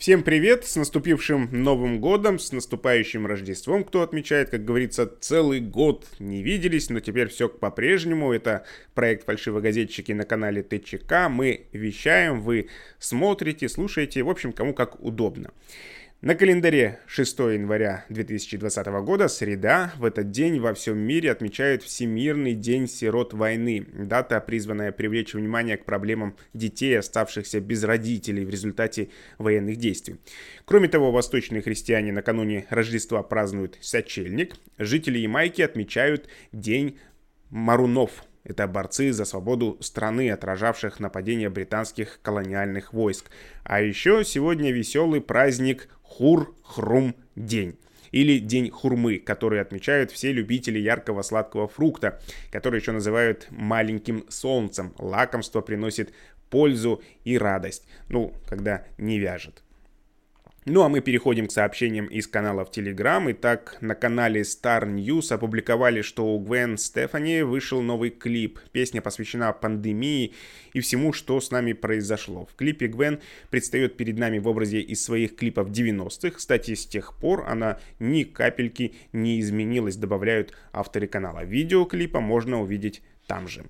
Всем привет, с наступившим Новым Годом, с наступающим Рождеством, кто отмечает, как говорится, целый год не виделись, но теперь все по-прежнему. Это проект «Фальшивогазетчики» на канале ТЧК. Мы вещаем, вы смотрите, слушаете, в общем, кому как удобно. На календаре 6 января 2020 года, среда, в этот день во всем мире отмечают Всемирный день сирот войны. Дата, призванная привлечь внимание к проблемам детей, оставшихся без родителей в результате военных действий. Кроме того, восточные христиане накануне Рождества празднуют сочельник. Жители Ямайки отмечают День Марунов, это борцы за свободу страны, отражавших нападение британских колониальных войск. А еще сегодня веселый праздник Хур-Хрум-день или День хурмы, который отмечают все любители яркого сладкого фрукта, который еще называют маленьким солнцем. Лакомство приносит пользу и радость, ну, когда не вяжет. Ну а мы переходим к сообщениям из канала в Telegram. Итак, на канале Star News опубликовали, что у Гвен Стефани вышел новый клип. Песня посвящена пандемии и всему, что с нами произошло. В клипе Гвен предстает перед нами в образе из своих клипов 90-х. Кстати, с тех пор она ни капельки не изменилась, добавляют авторы канала. Видео клипа можно увидеть там же.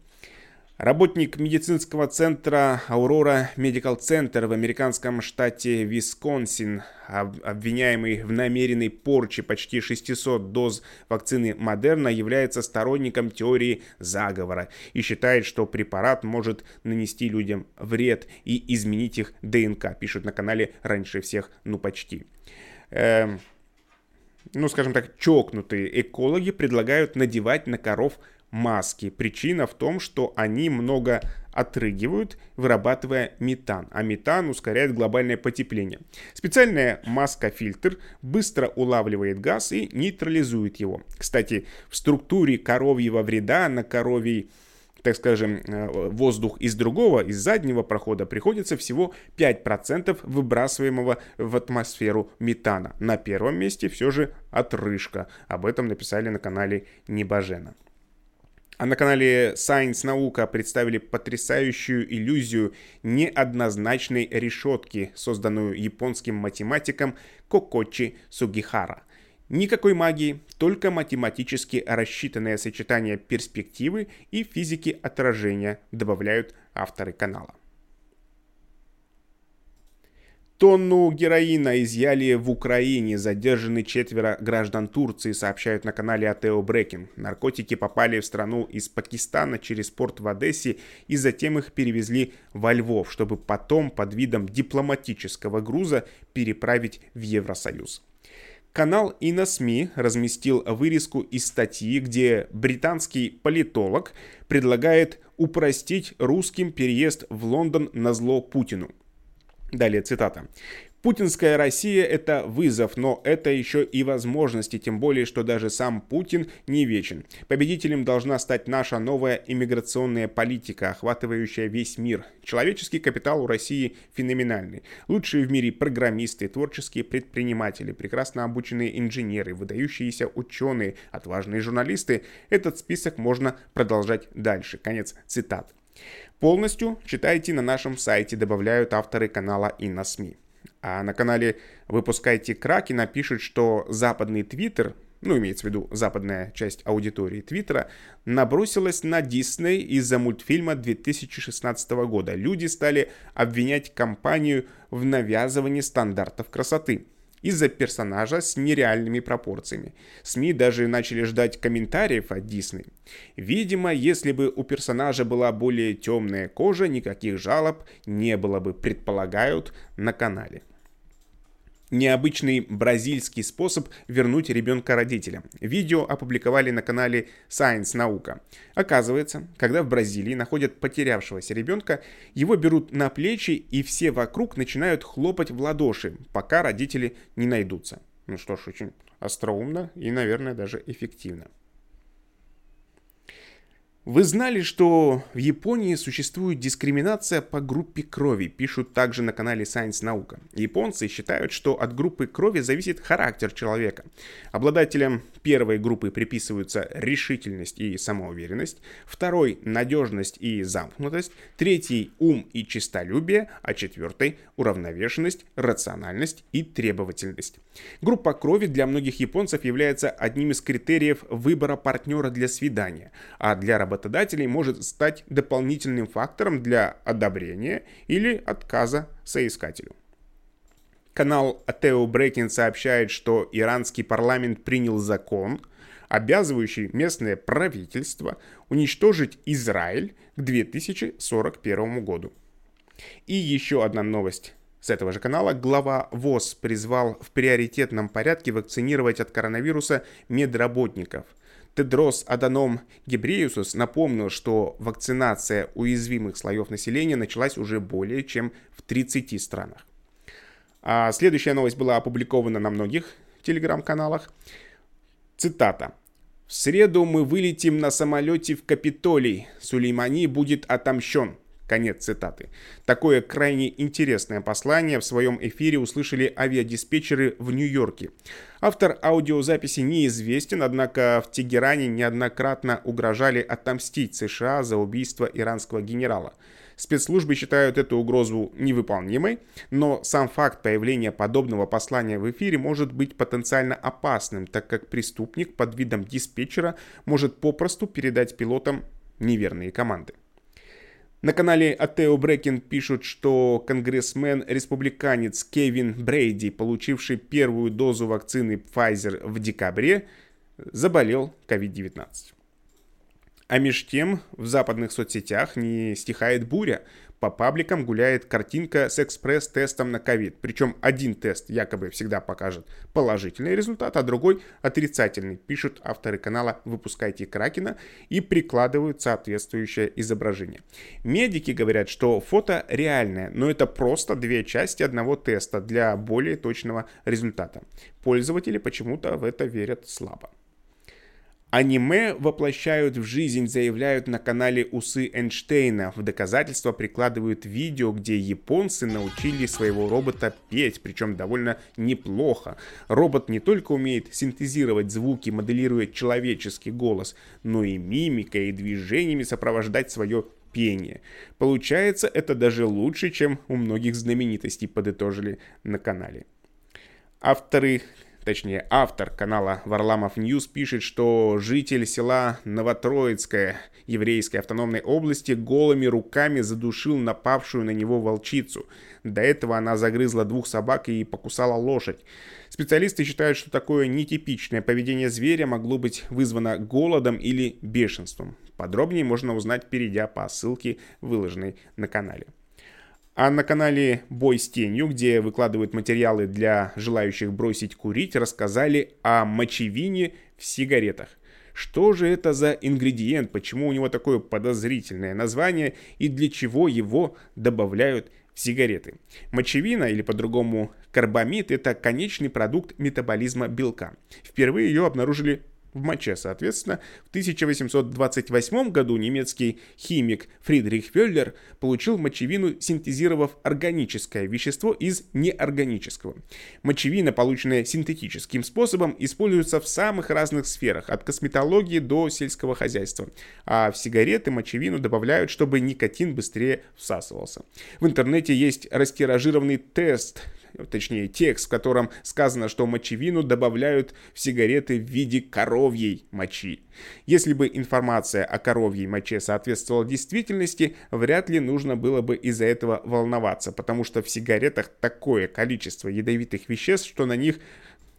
Работник медицинского центра Aurora Medical Center в американском штате Висконсин, обвиняемый в намеренной порче почти 600 доз вакцины Модерна, является сторонником теории заговора и считает, что препарат может нанести людям вред и изменить их ДНК, пишут на канале раньше всех, ну почти. Эм, ну, скажем так, чокнутые экологи предлагают надевать на коров маски. Причина в том, что они много отрыгивают, вырабатывая метан, а метан ускоряет глобальное потепление. Специальная маска-фильтр быстро улавливает газ и нейтрализует его. Кстати, в структуре коровьего вреда на коровий так скажем, э, воздух из другого, из заднего прохода приходится всего 5% выбрасываемого в атмосферу метана. На первом месте все же отрыжка. Об этом написали на канале Небожена. А на канале Science Наука представили потрясающую иллюзию неоднозначной решетки, созданную японским математиком Кокочи Сугихара. Никакой магии, только математически рассчитанное сочетание перспективы и физики отражения, добавляют авторы канала. Тонну героина изъяли в Украине. Задержаны четверо граждан Турции, сообщают на канале Атео Брекин. Наркотики попали в страну из Пакистана через порт в Одессе и затем их перевезли во Львов, чтобы потом под видом дипломатического груза переправить в Евросоюз. Канал и на СМИ разместил вырезку из статьи, где британский политолог предлагает упростить русским переезд в Лондон на зло Путину. Далее цитата. Путинская Россия – это вызов, но это еще и возможности, тем более, что даже сам Путин не вечен. Победителем должна стать наша новая иммиграционная политика, охватывающая весь мир. Человеческий капитал у России феноменальный. Лучшие в мире программисты, творческие предприниматели, прекрасно обученные инженеры, выдающиеся ученые, отважные журналисты. Этот список можно продолжать дальше. Конец цитат. Полностью читайте на нашем сайте, добавляют авторы канала и на СМИ. А на канале «Выпускайте краки» напишут, что западный твиттер, ну, имеется в виду западная часть аудитории Твиттера, набросилась на Дисней из-за мультфильма 2016 года. Люди стали обвинять компанию в навязывании стандартов красоты из-за персонажа с нереальными пропорциями. СМИ даже начали ждать комментариев от Дисней. Видимо, если бы у персонажа была более темная кожа, никаких жалоб не было бы, предполагают на канале необычный бразильский способ вернуть ребенка родителям. Видео опубликовали на канале Science Наука. Оказывается, когда в Бразилии находят потерявшегося ребенка, его берут на плечи и все вокруг начинают хлопать в ладоши, пока родители не найдутся. Ну что ж, очень остроумно и, наверное, даже эффективно. Вы знали, что в Японии существует дискриминация по группе крови, пишут также на канале Science Наука. Японцы считают, что от группы крови зависит характер человека. Обладателям первой группы приписываются решительность и самоуверенность, второй – надежность и замкнутость, третий – ум и честолюбие, а четвертый – уравновешенность, рациональность и требовательность. Группа крови для многих японцев является одним из критериев выбора партнера для свидания, а для работодателя работодателей может стать дополнительным фактором для одобрения или отказа соискателю. Канал Атео Брекин сообщает, что иранский парламент принял закон, обязывающий местное правительство уничтожить Израиль к 2041 году. И еще одна новость с этого же канала глава ВОЗ призвал в приоритетном порядке вакцинировать от коронавируса медработников – Тедрос Аданом Гебреюсус напомнил, что вакцинация уязвимых слоев населения началась уже более чем в 30 странах. А следующая новость была опубликована на многих телеграм-каналах. Цитата. «В среду мы вылетим на самолете в Капитолий. Сулеймани будет отомщен. Конец цитаты. Такое крайне интересное послание в своем эфире услышали авиадиспетчеры в Нью-Йорке. Автор аудиозаписи неизвестен, однако в Тегеране неоднократно угрожали отомстить США за убийство иранского генерала. Спецслужбы считают эту угрозу невыполнимой, но сам факт появления подобного послания в эфире может быть потенциально опасным, так как преступник под видом диспетчера может попросту передать пилотам неверные команды. На канале Атео Брекин пишут, что конгрессмен-республиканец Кевин Брейди, получивший первую дозу вакцины Pfizer в декабре, заболел COVID-19. А меж тем в западных соцсетях не стихает буря. По пабликам гуляет картинка с экспресс-тестом на ковид. Причем один тест якобы всегда покажет положительный результат, а другой отрицательный, пишут авторы канала «Выпускайте Кракена» и прикладывают соответствующее изображение. Медики говорят, что фото реальное, но это просто две части одного теста для более точного результата. Пользователи почему-то в это верят слабо. Аниме воплощают в жизнь, заявляют на канале Усы Эйнштейна. В доказательство прикладывают видео, где японцы научили своего робота петь, причем довольно неплохо. Робот не только умеет синтезировать звуки, моделируя человеческий голос, но и мимикой и движениями сопровождать свое пение. Получается, это даже лучше, чем у многих знаменитостей, подытожили на канале. Авторы точнее автор канала Варламов News пишет, что житель села Новотроицкое еврейской автономной области голыми руками задушил напавшую на него волчицу. До этого она загрызла двух собак и покусала лошадь. Специалисты считают, что такое нетипичное поведение зверя могло быть вызвано голодом или бешенством. Подробнее можно узнать, перейдя по ссылке, выложенной на канале. А на канале «Бой с тенью», где выкладывают материалы для желающих бросить курить, рассказали о мочевине в сигаретах. Что же это за ингредиент, почему у него такое подозрительное название и для чего его добавляют в сигареты? Мочевина, или по-другому карбамид, это конечный продукт метаболизма белка. Впервые ее обнаружили в моче, соответственно. В 1828 году немецкий химик Фридрих Феллер получил мочевину, синтезировав органическое вещество из неорганического. Мочевина, полученная синтетическим способом, используется в самых разных сферах, от косметологии до сельского хозяйства. А в сигареты мочевину добавляют, чтобы никотин быстрее всасывался. В интернете есть растиражированный тест точнее текст, в котором сказано, что мочевину добавляют в сигареты в виде коровьей мочи. Если бы информация о коровьей моче соответствовала действительности, вряд ли нужно было бы из-за этого волноваться, потому что в сигаретах такое количество ядовитых веществ, что на них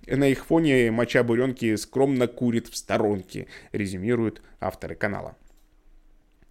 на их фоне моча буренки скромно курит в сторонке, резюмируют авторы канала.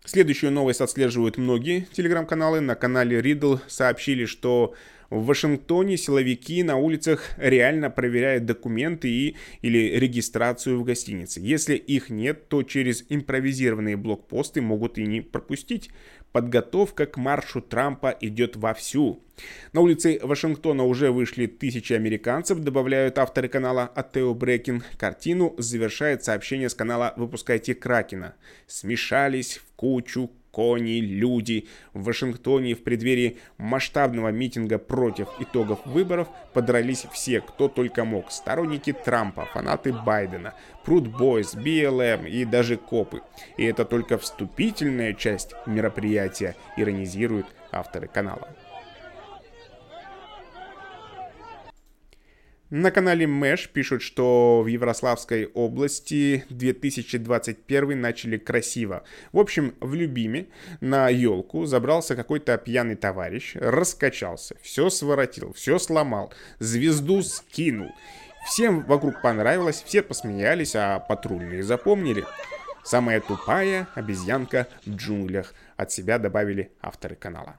Следующую новость отслеживают многие телеграм-каналы. На канале Riddle сообщили, что В Вашингтоне силовики на улицах реально проверяют документы и или регистрацию в гостинице. Если их нет, то через импровизированные блокпосты могут и не пропустить. Подготовка к маршу Трампа идет вовсю. На улице Вашингтона уже вышли тысячи американцев, добавляют авторы канала Атео Брекин. Картину завершает сообщение с канала «Выпускайте Кракена». Смешались в кучу кони, люди. В Вашингтоне в преддверии масштабного митинга против итогов выборов подрались все, кто только мог. Сторонники Трампа, фанаты Байдена, Пруд Бойс, BLM и даже копы. И это только вступительная часть мероприятия, иронизируют авторы канала. На канале Мэш пишут, что в Ярославской области 2021 начали красиво. В общем, в Любиме на елку забрался какой-то пьяный товарищ, раскачался, все своротил, все сломал, звезду скинул. Всем вокруг понравилось, все посмеялись, а патрульные запомнили. Самая тупая обезьянка в джунглях. От себя добавили авторы канала.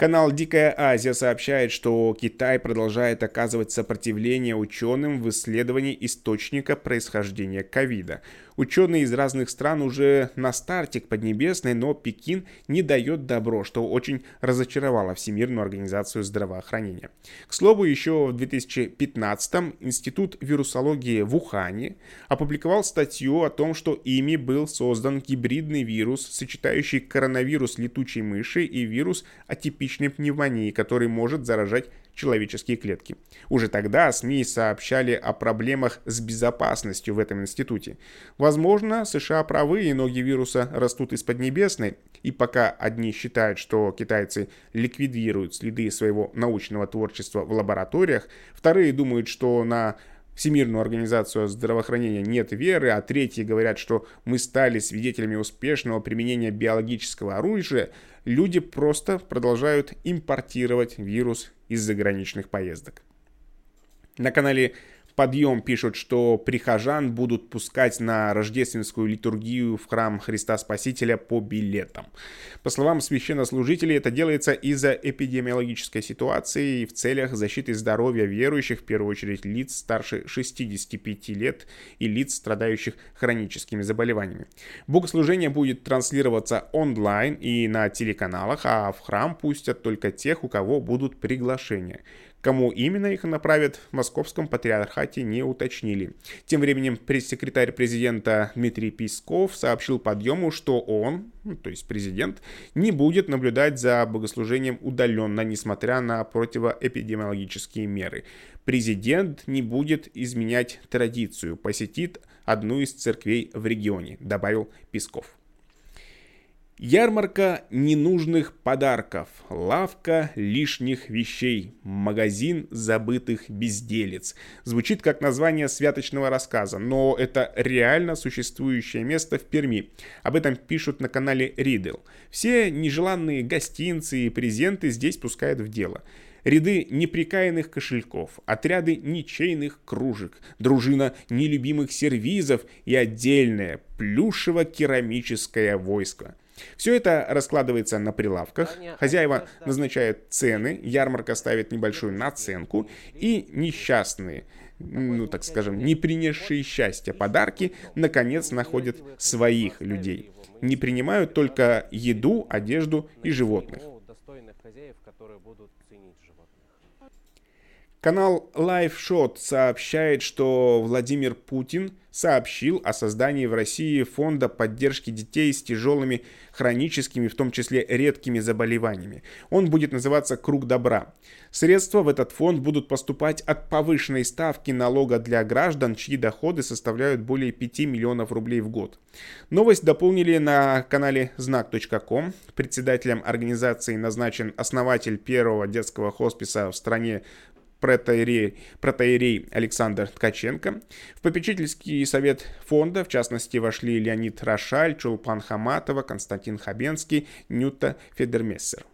Канал «Дикая Азия» сообщает, что Китай продолжает оказывать сопротивление ученым в исследовании источника происхождения ковида. Ученые из разных стран уже на старте к Поднебесной, но Пекин не дает добро, что очень разочаровало Всемирную организацию здравоохранения. К слову, еще в 2015 Институт вирусологии в Ухане опубликовал статью о том, что ими был создан гибридный вирус, сочетающий коронавирус летучей мыши и вирус атипичной пневмонии, который может заражать человеческие клетки. Уже тогда СМИ сообщали о проблемах с безопасностью в этом институте. Возможно, США правы и ноги вируса растут из Поднебесной, и пока одни считают, что китайцы ликвидируют следы своего научного творчества в лабораториях, вторые думают, что на Всемирную организацию здравоохранения нет веры, а третьи говорят, что мы стали свидетелями успешного применения биологического оружия, люди просто продолжают импортировать вирус из заграничных поездок. На канале Подъем пишут, что прихожан будут пускать на рождественскую литургию в храм Христа Спасителя по билетам. По словам священнослужителей, это делается из-за эпидемиологической ситуации и в целях защиты здоровья верующих, в первую очередь лиц старше 65 лет и лиц, страдающих хроническими заболеваниями. Богослужение будет транслироваться онлайн и на телеканалах, а в храм пустят только тех, у кого будут приглашения. Кому именно их направят, в московском патриархате не уточнили. Тем временем пресс-секретарь президента Дмитрий Песков сообщил подъему, что он, ну, то есть президент, не будет наблюдать за богослужением удаленно, несмотря на противоэпидемиологические меры. Президент не будет изменять традицию, посетит одну из церквей в регионе, добавил Песков. Ярмарка ненужных подарков, лавка лишних вещей, магазин забытых безделец. Звучит как название святочного рассказа, но это реально существующее место в Перми. Об этом пишут на канале Ридл. Все нежеланные гостинцы и презенты здесь пускают в дело ряды неприкаянных кошельков, отряды ничейных кружек, дружина нелюбимых сервизов и отдельное плюшево-керамическое войско. Все это раскладывается на прилавках, хозяева назначают цены, ярмарка ставит небольшую наценку, и несчастные, ну так скажем, не принесшие счастья подарки, наконец находят своих людей. Не принимают только еду, одежду и животных. Канал LiveShot сообщает, что Владимир Путин сообщил о создании в России фонда поддержки детей с тяжелыми хроническими, в том числе редкими заболеваниями. Он будет называться «Круг добра». Средства в этот фонд будут поступать от повышенной ставки налога для граждан, чьи доходы составляют более 5 миллионов рублей в год. Новость дополнили на канале знак.ком. Председателем организации назначен основатель первого детского хосписа в стране протоиерей, протоиерей Александр Ткаченко. В попечительский совет фонда, в частности, вошли Леонид Рошаль, Чулпан Хаматова, Константин Хабенский, Нюта Федермессер.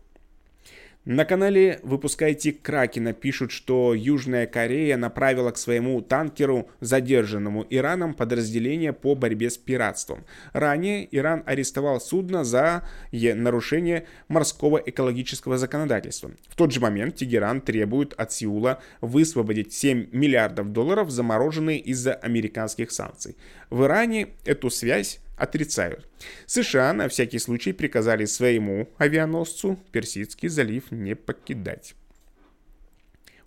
На канале «Выпускайте Кракена» пишут, что Южная Корея направила к своему танкеру, задержанному Ираном, подразделение по борьбе с пиратством. Ранее Иран арестовал судно за нарушение морского экологического законодательства. В тот же момент Тегеран требует от Сеула высвободить 7 миллиардов долларов, замороженные из-за американских санкций. В Иране эту связь отрицают. США на всякий случай приказали своему авианосцу Персидский залив не покидать.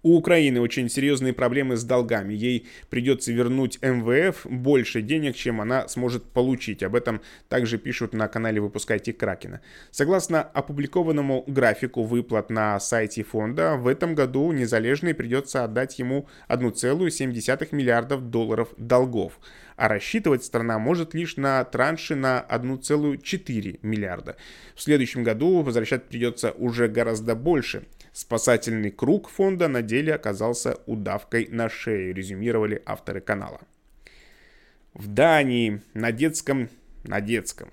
У Украины очень серьезные проблемы с долгами. Ей придется вернуть МВФ больше денег, чем она сможет получить. Об этом также пишут на канале «Выпускайте Кракена». Согласно опубликованному графику выплат на сайте фонда, в этом году Незалежный придется отдать ему 1,7 миллиардов долларов долгов а рассчитывать страна может лишь на транши на 1,4 миллиарда. В следующем году возвращать придется уже гораздо больше. Спасательный круг фонда на деле оказался удавкой на шее, резюмировали авторы канала. В Дании на детском, на детском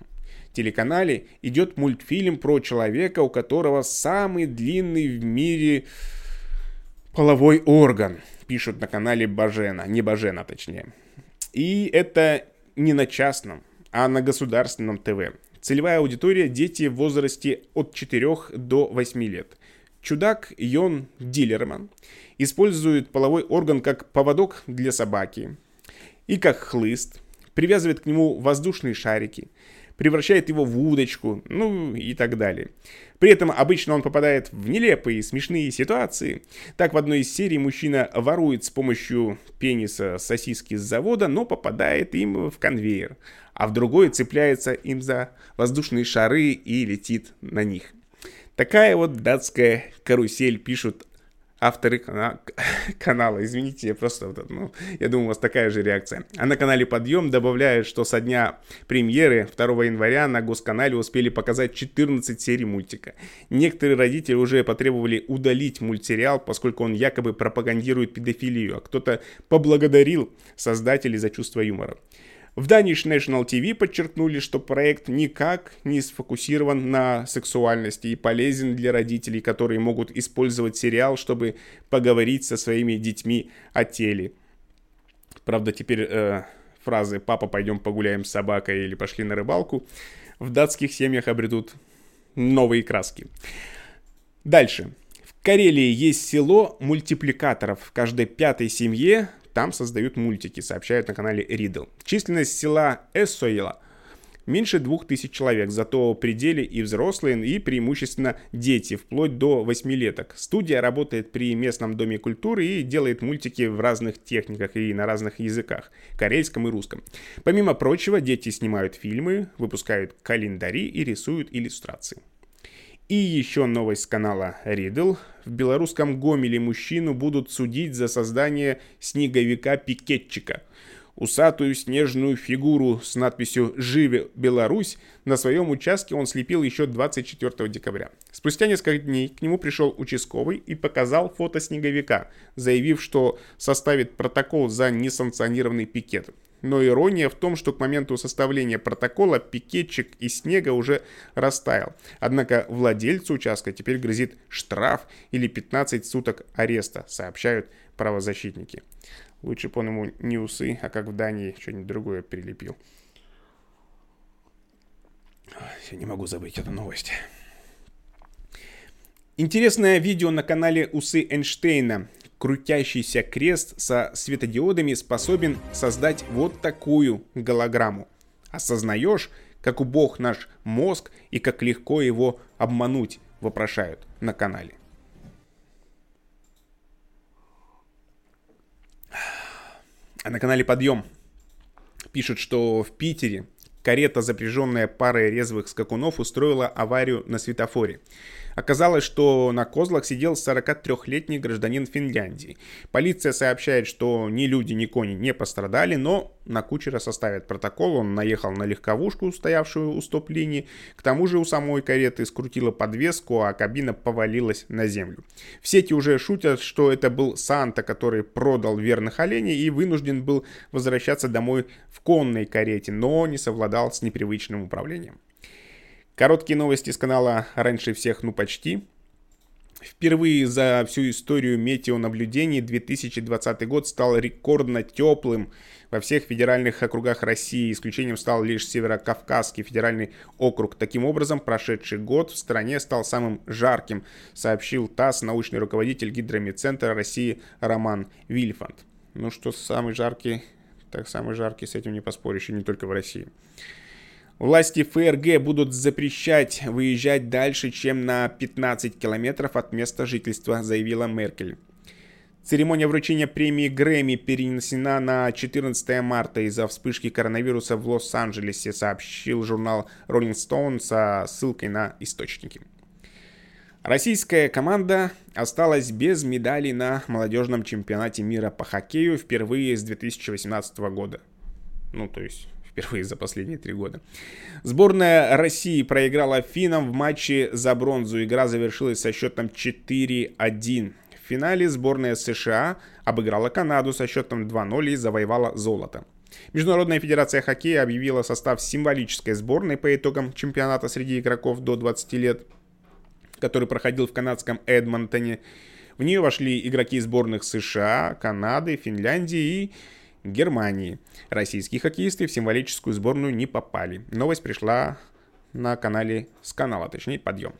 телеканале идет мультфильм про человека, у которого самый длинный в мире половой орган. Пишут на канале Бажена, не Бажена точнее. И это не на частном, а на государственном ТВ. Целевая аудитория – дети в возрасте от 4 до 8 лет. Чудак Йон Дилерман использует половой орган как поводок для собаки и как хлыст, привязывает к нему воздушные шарики, превращает его в удочку, ну и так далее. При этом обычно он попадает в нелепые, смешные ситуации. Так, в одной из серий мужчина ворует с помощью пениса сосиски с завода, но попадает им в конвейер. А в другой цепляется им за воздушные шары и летит на них. Такая вот датская карусель, пишут авторы кана- канала. Извините, я просто, ну, я думаю, у вас такая же реакция. А на канале Подъем добавляют, что со дня премьеры 2 января на Госканале успели показать 14 серий мультика. Некоторые родители уже потребовали удалить мультсериал, поскольку он якобы пропагандирует педофилию, а кто-то поблагодарил создателей за чувство юмора. В Danish National TV подчеркнули, что проект никак не сфокусирован на сексуальности и полезен для родителей, которые могут использовать сериал, чтобы поговорить со своими детьми о теле. Правда, теперь э, фразы «папа, пойдем погуляем с собакой» или «пошли на рыбалку» в датских семьях обретут новые краски. Дальше. В Карелии есть село мультипликаторов. В каждой пятой семье там создают мультики, сообщают на канале Ридл. Численность села Эссоила меньше двух тысяч человек, зато при деле и взрослые, и преимущественно дети, вплоть до восьмилеток. Студия работает при местном доме культуры и делает мультики в разных техниках и на разных языках, корейском и русском. Помимо прочего, дети снимают фильмы, выпускают календари и рисуют иллюстрации. И еще новость с канала Riddle. В белорусском Гомеле мужчину будут судить за создание снеговика-пикетчика. Усатую снежную фигуру с надписью «Живе Беларусь» на своем участке он слепил еще 24 декабря. Спустя несколько дней к нему пришел участковый и показал фото снеговика, заявив, что составит протокол за несанкционированный пикет. Но ирония в том, что к моменту составления протокола пикетчик из снега уже растаял. Однако владельцу участка теперь грозит штраф или 15 суток ареста, сообщают правозащитники. Лучше бы он ему не усы, а как в Дании что-нибудь другое прилепил. Я не могу забыть эту новость. Интересное видео на канале Усы Эйнштейна крутящийся крест со светодиодами способен создать вот такую голограмму. Осознаешь, как убог наш мозг и как легко его обмануть, вопрошают на канале. А на канале Подъем пишут, что в Питере карета, запряженная парой резвых скакунов, устроила аварию на светофоре. Оказалось, что на козлах сидел 43-летний гражданин Финляндии. Полиция сообщает, что ни люди, ни кони не пострадали, но на кучера составят протокол. Он наехал на легковушку, стоявшую у стоп-линии. К тому же у самой кареты скрутила подвеску, а кабина повалилась на землю. В сети уже шутят, что это был Санта, который продал верных оленей и вынужден был возвращаться домой в конной карете, но не совладал с непривычным управлением. Короткие новости с канала «Раньше всех, ну почти». Впервые за всю историю метеонаблюдений 2020 год стал рекордно теплым во всех федеральных округах России. Исключением стал лишь Северокавказский федеральный округ. Таким образом, прошедший год в стране стал самым жарким, сообщил ТАСС научный руководитель Гидромедцентра России Роман Вильфанд. Ну что, самый жаркий, так самый жаркий, с этим не поспоришь, и не только в России. Власти ФРГ будут запрещать выезжать дальше, чем на 15 километров от места жительства, заявила Меркель. Церемония вручения премии Грэмми перенесена на 14 марта из-за вспышки коронавируса в Лос-Анджелесе, сообщил журнал Rolling Stone со ссылкой на источники. Российская команда осталась без медалей на молодежном чемпионате мира по хоккею впервые с 2018 года. Ну, то есть впервые за последние три года. Сборная России проиграла финнам в матче за бронзу. Игра завершилась со счетом 4-1. В финале сборная США обыграла Канаду со счетом 2-0 и завоевала золото. Международная федерация хоккея объявила состав символической сборной по итогам чемпионата среди игроков до 20 лет, который проходил в канадском Эдмонтоне. В нее вошли игроки сборных США, Канады, Финляндии и Германии. Российские хоккеисты в символическую сборную не попали. Новость пришла на канале, с канала, точнее, подъем.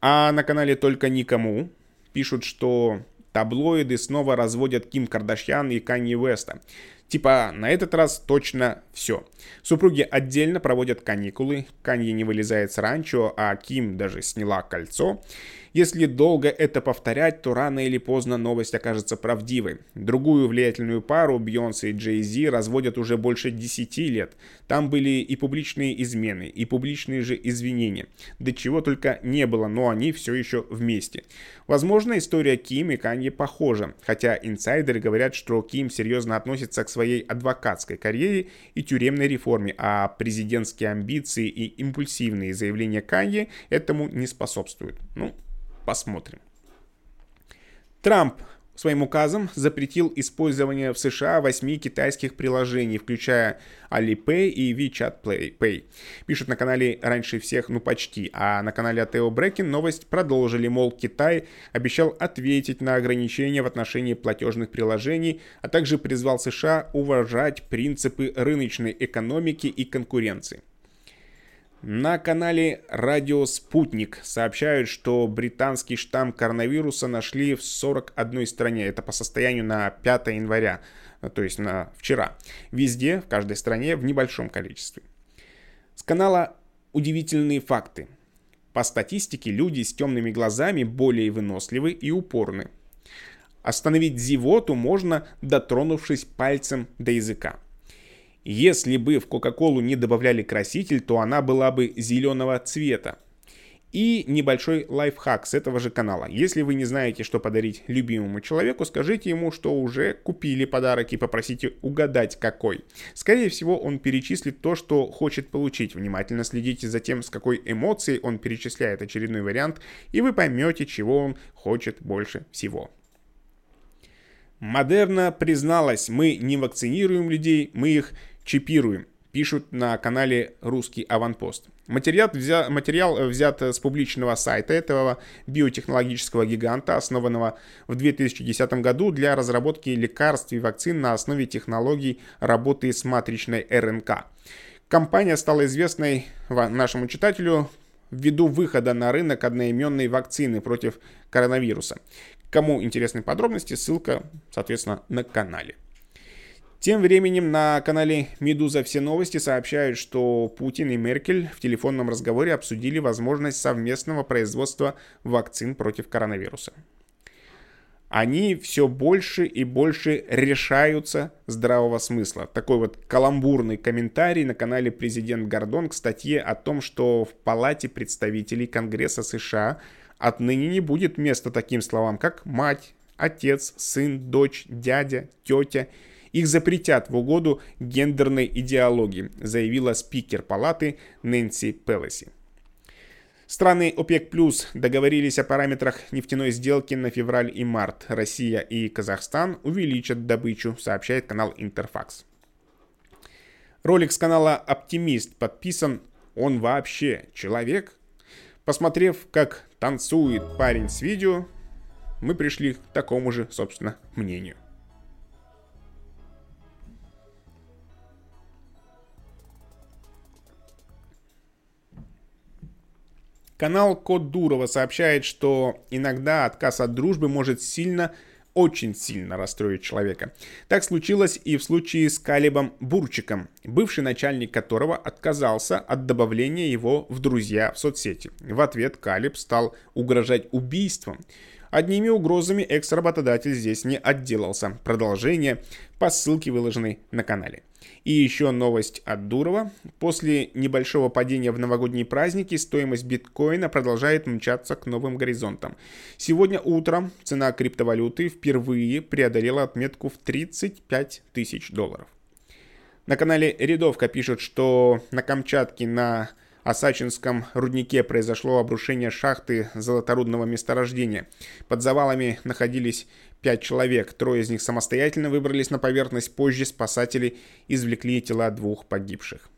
А на канале «Только никому» пишут, что таблоиды снова разводят Ким Кардашьян и Канье Уэста. Типа, на этот раз точно все. Супруги отдельно проводят каникулы, Канье не вылезает с ранчо, а Ким даже сняла кольцо. Если долго это повторять, то рано или поздно новость окажется правдивой. Другую влиятельную пару, Бьонсе и Джей Зи, разводят уже больше 10 лет. Там были и публичные измены, и публичные же извинения. До чего только не было, но они все еще вместе. Возможно, история Ким и Канье похожа, хотя инсайдеры говорят, что Ким серьезно относится к своей адвокатской карьере и тюремной реформе, а президентские амбиции и импульсивные заявления Канье этому не способствуют. Ну, Посмотрим. Трамп своим указом запретил использование в США восьми китайских приложений, включая Alipay и WeChat Pay. Пишут на канале раньше всех, ну почти, а на канале Атео Брекин новость продолжили, мол, Китай обещал ответить на ограничения в отношении платежных приложений, а также призвал США уважать принципы рыночной экономики и конкуренции. На канале Радио Спутник сообщают, что британский штамм коронавируса нашли в 41 стране. Это по состоянию на 5 января, то есть на вчера. Везде, в каждой стране в небольшом количестве. С канала удивительные факты. По статистике, люди с темными глазами более выносливы и упорны. Остановить зевоту можно, дотронувшись пальцем до языка. Если бы в Кока-Колу не добавляли краситель, то она была бы зеленого цвета. И небольшой лайфхак с этого же канала. Если вы не знаете, что подарить любимому человеку, скажите ему, что уже купили подарок и попросите угадать какой. Скорее всего, он перечислит то, что хочет получить. Внимательно следите за тем, с какой эмоцией он перечисляет очередной вариант, и вы поймете, чего он хочет больше всего. Модерна призналась, мы не вакцинируем людей, мы их чипируем, пишут на канале «Русский аванпост». Материал, взя, материал взят с публичного сайта этого биотехнологического гиганта, основанного в 2010 году для разработки лекарств и вакцин на основе технологий работы с матричной РНК. Компания стала известной нашему читателю ввиду выхода на рынок одноименной вакцины против коронавируса. Кому интересны подробности, ссылка, соответственно, на канале. Тем временем на канале «Медуза. Все новости» сообщают, что Путин и Меркель в телефонном разговоре обсудили возможность совместного производства вакцин против коронавируса. Они все больше и больше решаются здравого смысла. Такой вот каламбурный комментарий на канале «Президент Гордон» к статье о том, что в Палате представителей Конгресса США отныне не будет места таким словам, как «мать», «отец», «сын», «дочь», «дядя», «тетя» Их запретят в угоду гендерной идеологии, заявила спикер палаты Нэнси Пелоси. Страны ОПЕК Плюс договорились о параметрах нефтяной сделки на февраль и март. Россия и Казахстан увеличат добычу, сообщает канал Интерфакс. Ролик с канала Оптимист подписан «Он вообще человек?» Посмотрев, как танцует парень с видео, мы пришли к такому же, собственно, мнению. Канал Код Дурова сообщает, что иногда отказ от дружбы может сильно очень сильно расстроить человека. Так случилось и в случае с Калибом Бурчиком, бывший начальник которого отказался от добавления его в друзья в соцсети. В ответ Калиб стал угрожать убийством. Одними угрозами экс-работодатель здесь не отделался. Продолжение по ссылке, выложенной на канале. И еще новость от Дурова. После небольшого падения в новогодние праздники стоимость биткоина продолжает мчаться к новым горизонтам. Сегодня утром цена криптовалюты впервые преодолела отметку в 35 тысяч долларов. На канале Рядовка пишут, что на Камчатке на Осачинском руднике произошло обрушение шахты золоторудного месторождения. Под завалами находились пять человек, трое из них самостоятельно выбрались на поверхность, позже спасатели извлекли тела двух погибших.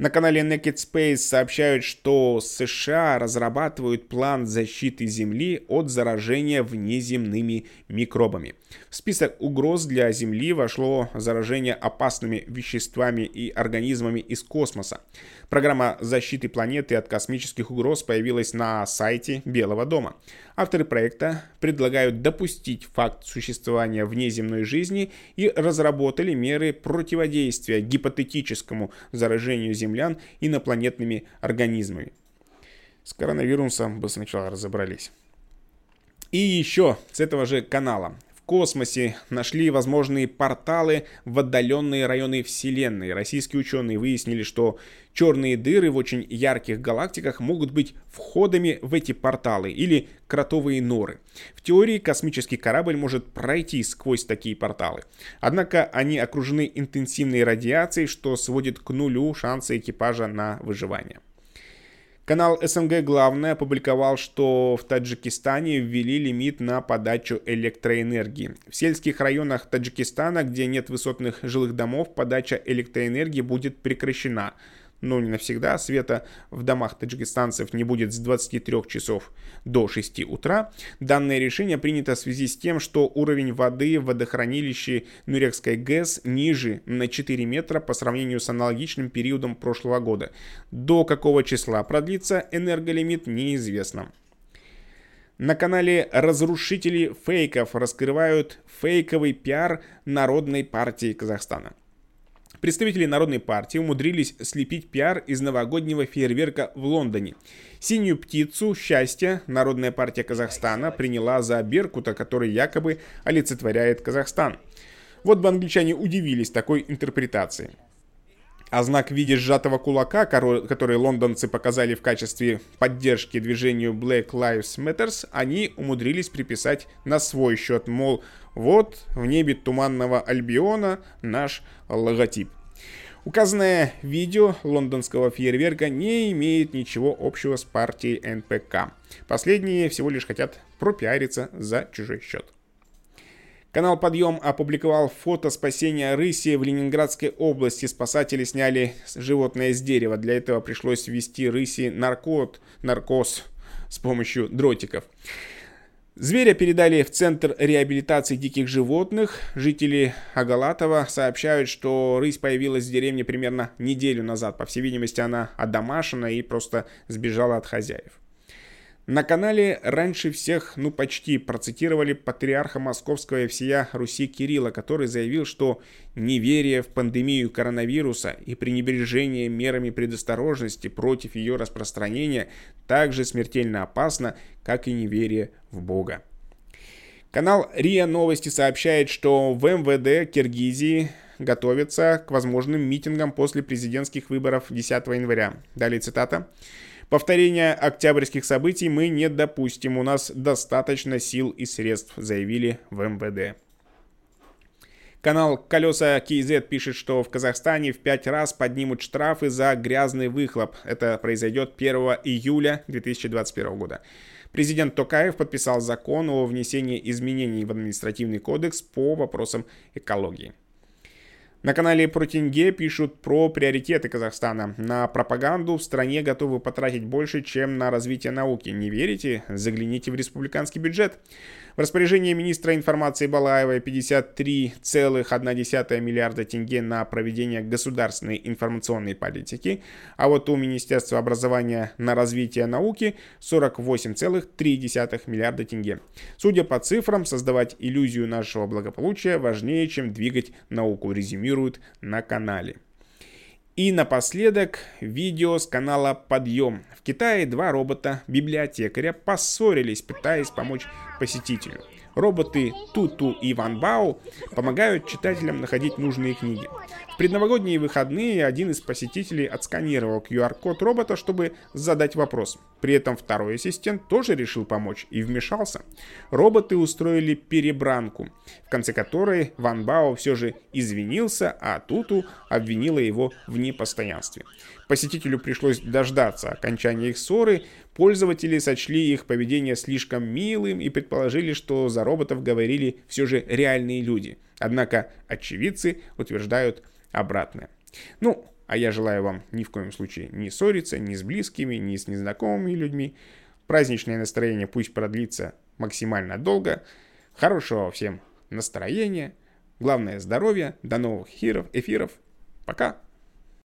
На канале Naked Space сообщают, что США разрабатывают план защиты Земли от заражения внеземными микробами. В список угроз для Земли вошло заражение опасными веществами и организмами из космоса. Программа защиты планеты от космических угроз появилась на сайте Белого дома. Авторы проекта предлагают допустить факт существования внеземной жизни и разработали меры противодействия гипотетическому заражению землян инопланетными организмами. С коронавирусом бы сначала разобрались. И еще с этого же канала космосе нашли возможные порталы в отдаленные районы Вселенной. Российские ученые выяснили, что черные дыры в очень ярких галактиках могут быть входами в эти порталы или кротовые норы. В теории космический корабль может пройти сквозь такие порталы. Однако они окружены интенсивной радиацией, что сводит к нулю шансы экипажа на выживание. Канал СНГ Главное опубликовал, что в Таджикистане ввели лимит на подачу электроэнергии. В сельских районах Таджикистана, где нет высотных жилых домов, подача электроэнергии будет прекращена – но не навсегда. Света в домах таджикистанцев не будет с 23 часов до 6 утра. Данное решение принято в связи с тем, что уровень воды в водохранилище Нурекской ГЭС ниже на 4 метра по сравнению с аналогичным периодом прошлого года. До какого числа продлится энерголимит неизвестно. На канале «Разрушители фейков» раскрывают фейковый пиар Народной партии Казахстана. Представители Народной партии умудрились слепить пиар из новогоднего фейерверка в Лондоне. Синюю птицу счастья Народная партия Казахстана приняла за Беркута, который якобы олицетворяет Казахстан. Вот бы англичане удивились такой интерпретации. А знак в виде сжатого кулака, который лондонцы показали в качестве поддержки движению Black Lives Matter, они умудрились приписать на свой счет, мол, вот в небе туманного Альбиона наш логотип. Указанное видео лондонского фейерверка не имеет ничего общего с партией НПК. Последние всего лишь хотят пропиариться за чужой счет. Канал «Подъем» опубликовал фото спасения рыси в Ленинградской области. Спасатели сняли животное с дерева. Для этого пришлось ввести рыси наркот, наркоз с помощью дротиков. Зверя передали в Центр реабилитации диких животных. Жители Агалатова сообщают, что рысь появилась в деревне примерно неделю назад. По всей видимости, она одомашена и просто сбежала от хозяев. На канале раньше всех, ну почти, процитировали патриарха Московского и всея Руси Кирилла, который заявил, что неверие в пандемию коронавируса и пренебрежение мерами предосторожности против ее распространения также смертельно опасно, как и неверие в Бога. Канал РИА Новости сообщает, что в МВД Киргизии готовятся к возможным митингам после президентских выборов 10 января. Далее цитата. Повторения октябрьских событий мы не допустим, у нас достаточно сил и средств, заявили в МВД. Канал «Колеса КИЗ» пишет, что в Казахстане в пять раз поднимут штрафы за грязный выхлоп. Это произойдет 1 июля 2021 года. Президент Токаев подписал закон о внесении изменений в административный кодекс по вопросам экологии. На канале про тенге пишут про приоритеты Казахстана. На пропаганду в стране готовы потратить больше, чем на развитие науки. Не верите? Загляните в республиканский бюджет. В распоряжении министра информации Балаева 53,1 миллиарда тенге на проведение государственной информационной политики, а вот у Министерства образования на развитие науки 48,3 миллиарда тенге. Судя по цифрам, создавать иллюзию нашего благополучия важнее, чем двигать науку, резюмируют на канале. И напоследок видео с канала «Подъем». В Китае два робота-библиотекаря поссорились, пытаясь помочь посетителю. Роботы Туту и Ван Бао помогают читателям находить нужные книги. В предновогодние выходные один из посетителей отсканировал QR-код робота, чтобы задать вопрос. При этом второй ассистент тоже решил помочь и вмешался. Роботы устроили перебранку, в конце которой Ван Бао все же извинился, а Туту обвинила его в непостоянстве. Посетителю пришлось дождаться окончания их ссоры, пользователи сочли их поведение слишком милым и предположили, что за роботов говорили все же реальные люди. Однако очевидцы утверждают обратное. Ну, а я желаю вам ни в коем случае не ссориться ни с близкими, ни с незнакомыми людьми. Праздничное настроение пусть продлится максимально долго. Хорошего всем настроения. Главное здоровья. До новых эфиров. Пока.